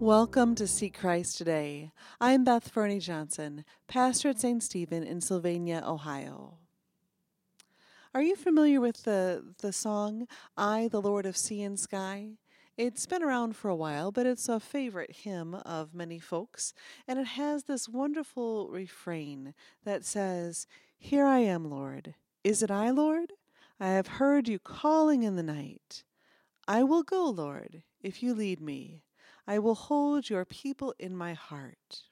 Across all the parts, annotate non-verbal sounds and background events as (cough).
Welcome to Seek Christ Today. I'm Beth Fernie Johnson, pastor at St. Stephen in Sylvania, Ohio. Are you familiar with the, the song, I, the Lord of Sea and Sky? It's been around for a while, but it's a favorite hymn of many folks, and it has this wonderful refrain that says, Here I am, Lord. Is it I, Lord? I have heard you calling in the night. I will go, Lord, if you lead me. I will hold your people in my heart.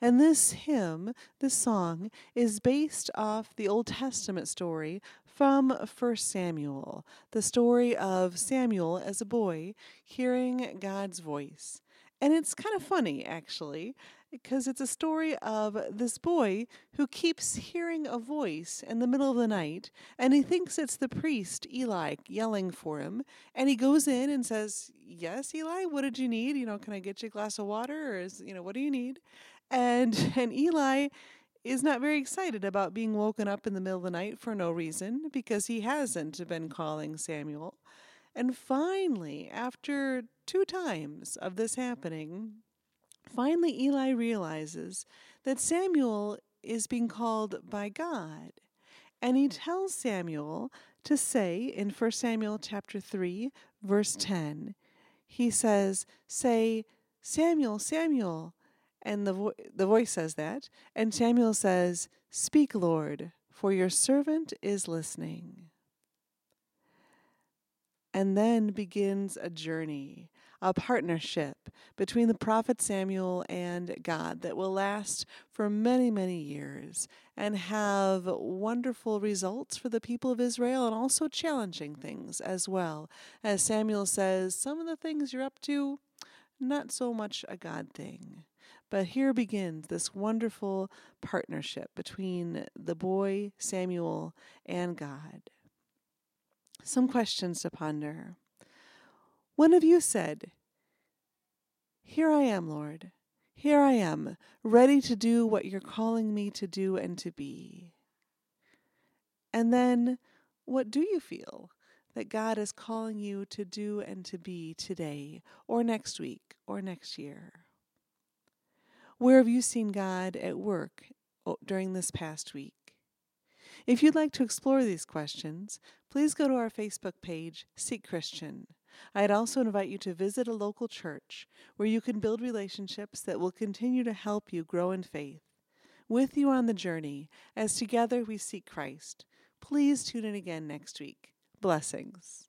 And this hymn, this song, is based off the Old Testament story from 1 Samuel, the story of Samuel as a boy hearing God's voice. And it's kind of funny, actually, because it's a story of this boy who keeps hearing a voice in the middle of the night, and he thinks it's the priest, Eli, yelling for him. And he goes in and says, Yes, Eli, what did you need? You know, can I get you a glass of water? Or is, you know, what do you need? And, (laughs) and Eli is not very excited about being woken up in the middle of the night for no reason because he hasn't been calling Samuel. And finally, after two times of this happening, Finally, Eli realizes that Samuel is being called by God. And he tells Samuel to say in 1 Samuel chapter 3, verse 10, he says, Say, Samuel, Samuel. And the, vo- the voice says that. And Samuel says, Speak, Lord, for your servant is listening. And then begins a journey a partnership between the prophet Samuel and God that will last for many, many years and have wonderful results for the people of Israel and also challenging things as well. As Samuel says, some of the things you're up to, not so much a God thing. But here begins this wonderful partnership between the boy Samuel and God. Some questions to ponder. One of you said, Here I am, Lord, here I am, ready to do what you're calling me to do and to be? And then, what do you feel that God is calling you to do and to be today, or next week, or next year? Where have you seen God at work oh, during this past week? If you'd like to explore these questions, please go to our Facebook page, Seek Christian. I'd also invite you to visit a local church where you can build relationships that will continue to help you grow in faith. With you on the journey, as together we seek Christ. Please tune in again next week. Blessings.